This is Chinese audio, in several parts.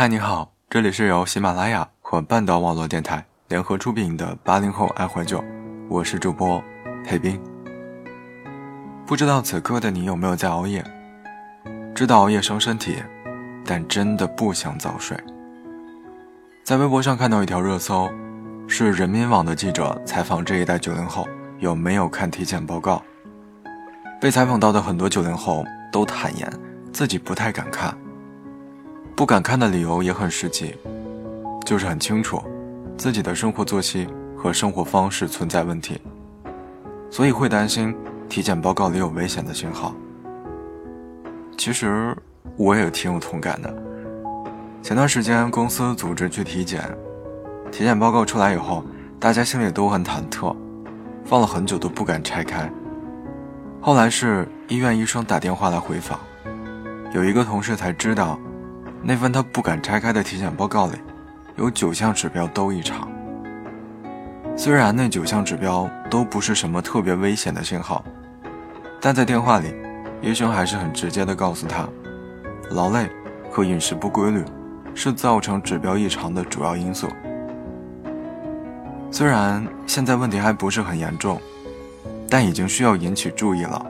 嗨，你好，这里是由喜马拉雅和半岛网络电台联合出品的八零后爱怀旧，我是主播裴斌。不知道此刻的你有没有在熬夜？知道熬夜伤身体，但真的不想早睡。在微博上看到一条热搜，是人民网的记者采访这一代九零后有没有看体检报告。被采访到的很多九零后都坦言自己不太敢看。不敢看的理由也很实际，就是很清楚自己的生活作息和生活方式存在问题，所以会担心体检报告里有危险的信号。其实我也挺有同感的。前段时间公司组织去体检，体检报告出来以后，大家心里都很忐忑，放了很久都不敢拆开。后来是医院医生打电话来回访，有一个同事才知道。那份他不敢拆开的体检报告里，有九项指标都异常。虽然那九项指标都不是什么特别危险的信号，但在电话里，医生还是很直接的告诉他，劳累和饮食不规律是造成指标异常的主要因素。虽然现在问题还不是很严重，但已经需要引起注意了。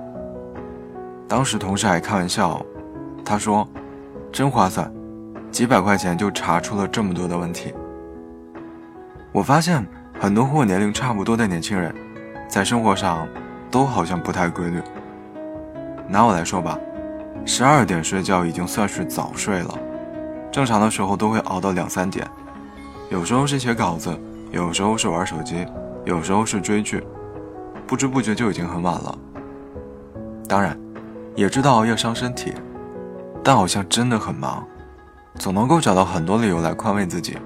当时同事还开玩笑，他说：“真划算。”几百块钱就查出了这么多的问题。我发现很多和我年龄差不多的年轻人，在生活上都好像不太规律。拿我来说吧，十二点睡觉已经算是早睡了，正常的时候都会熬到两三点，有时候是写稿子，有时候是玩手机，有时候是追剧，不知不觉就已经很晚了。当然，也知道熬夜伤身体，但好像真的很忙。总能够找到很多理由来宽慰自己，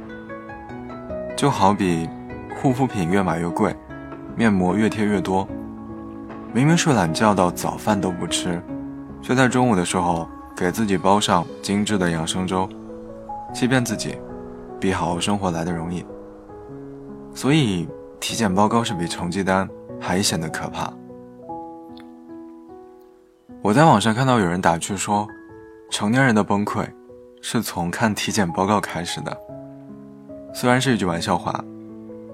就好比护肤品越买越贵，面膜越贴越多，明明睡懒觉到早饭都不吃，却在中午的时候给自己包上精致的养生粥，欺骗自己，比好好生活来的容易。所以体检报告是比成绩单还显得可怕。我在网上看到有人打趣说，成年人的崩溃。是从看体检报告开始的，虽然是一句玩笑话，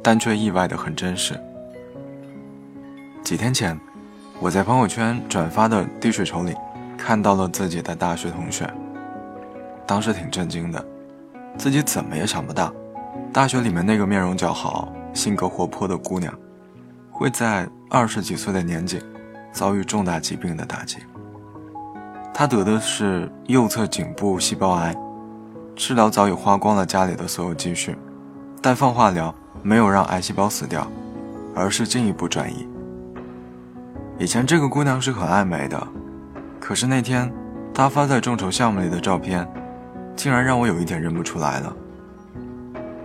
但却意外的很真实。几天前，我在朋友圈转发的滴水筹里看到了自己的大学同学，当时挺震惊的，自己怎么也想不到，大学里面那个面容姣好、性格活泼的姑娘，会在二十几岁的年纪遭遇重大疾病的打击。他得的是右侧颈部细胞癌，治疗早已花光了家里的所有积蓄，但放化疗没有让癌细胞死掉，而是进一步转移。以前这个姑娘是很爱美的，可是那天她发在众筹项目里的照片，竟然让我有一点认不出来了。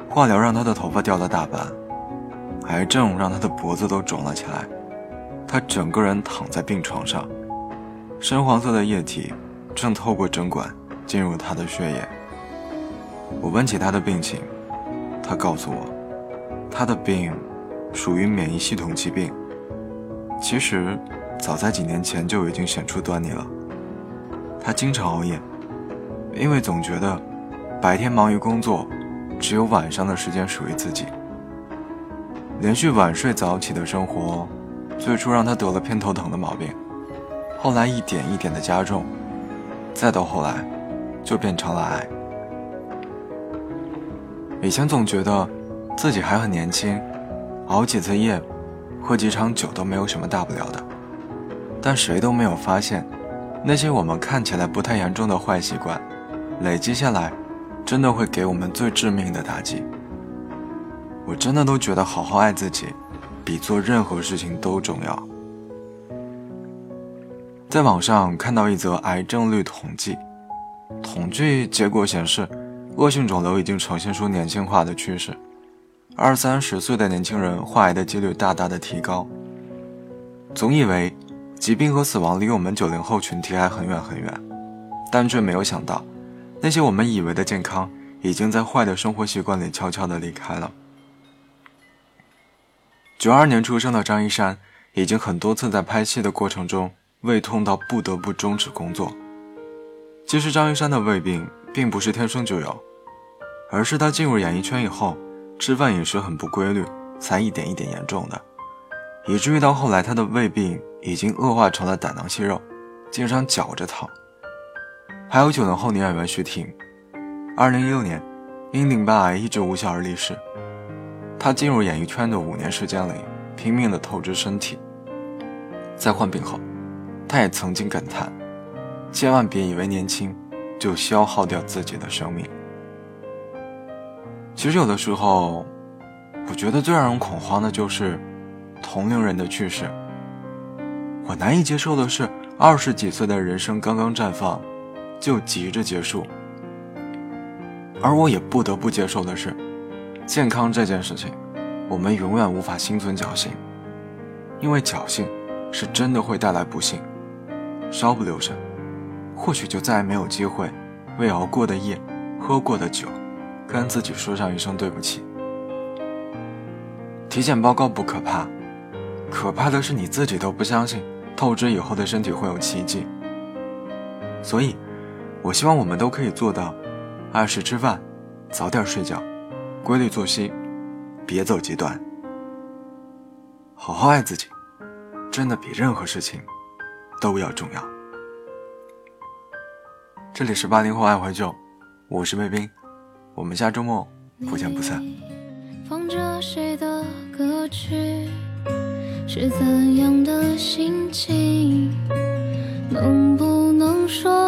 化疗让她的头发掉了大半，癌症让她的脖子都肿了起来，她整个人躺在病床上。深黄色的液体正透过针管进入他的血液。我问起他的病情，他告诉我，他的病属于免疫系统疾病。其实早在几年前就已经显出端倪了。他经常熬夜，因为总觉得白天忙于工作，只有晚上的时间属于自己。连续晚睡早起的生活，最初让他得了偏头疼的毛病。后来一点一点的加重，再到后来，就变成了癌。以前总觉得自己还很年轻，熬几次夜，喝几场酒都没有什么大不了的。但谁都没有发现，那些我们看起来不太严重的坏习惯，累积下来，真的会给我们最致命的打击。我真的都觉得好好爱自己，比做任何事情都重要。在网上看到一则癌症率统计，统计结果显示，恶性肿瘤已经呈现出年轻化的趋势，二三十岁的年轻人患癌的几率大大的提高。总以为疾病和死亡离我们九零后群体还很远很远，但却没有想到，那些我们以为的健康，已经在坏的生活习惯里悄悄的离开了。九二年出生的张一山，已经很多次在拍戏的过程中。胃痛到不得不终止工作。其实张一山的胃病并不是天生就有，而是他进入演艺圈以后，吃饭饮食很不规律，才一点一点严重的，以至于到后来他的胃病已经恶化成了胆囊息肉，经常绞着疼。还有九零后女演员徐婷，二零一六年因淋巴癌一直无效而离世。她进入演艺圈的五年时间里，拼命的透支身体。在患病后，他也曾经感叹：“千万别以为年轻，就消耗掉自己的生命。”其实有的时候，我觉得最让人恐慌的就是同龄人的去世。我难以接受的是，二十几岁的人生刚刚绽放。就急着结束，而我也不得不接受的是，健康这件事情，我们永远无法心存侥幸，因为侥幸是真的会带来不幸，稍不留神，或许就再也没有机会为熬过的夜、喝过的酒，跟自己说上一声对不起。体检报告不可怕，可怕的是你自己都不相信透支以后的身体会有奇迹，所以。我希望我们都可以做到，按时吃饭，早点睡觉，规律作息，别走极端，好好爱自己，真的比任何事情都要重要。这里是八零后爱怀旧，我是魏斌，我们下周末不见不散。放着谁的歌曲，是怎样的心情？能不能说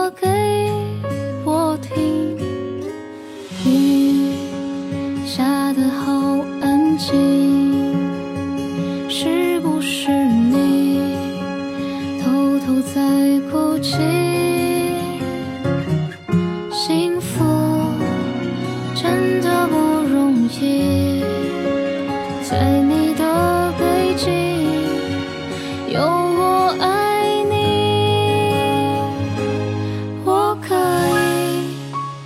在哭泣幸福真的不容易在你的背景有我爱你我可以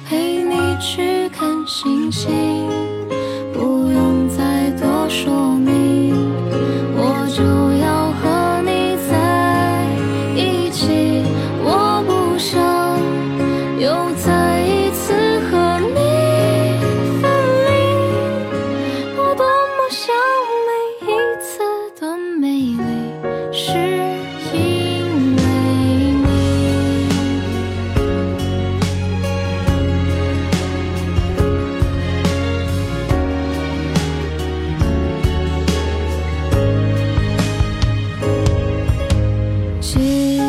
陪你去看星星。you.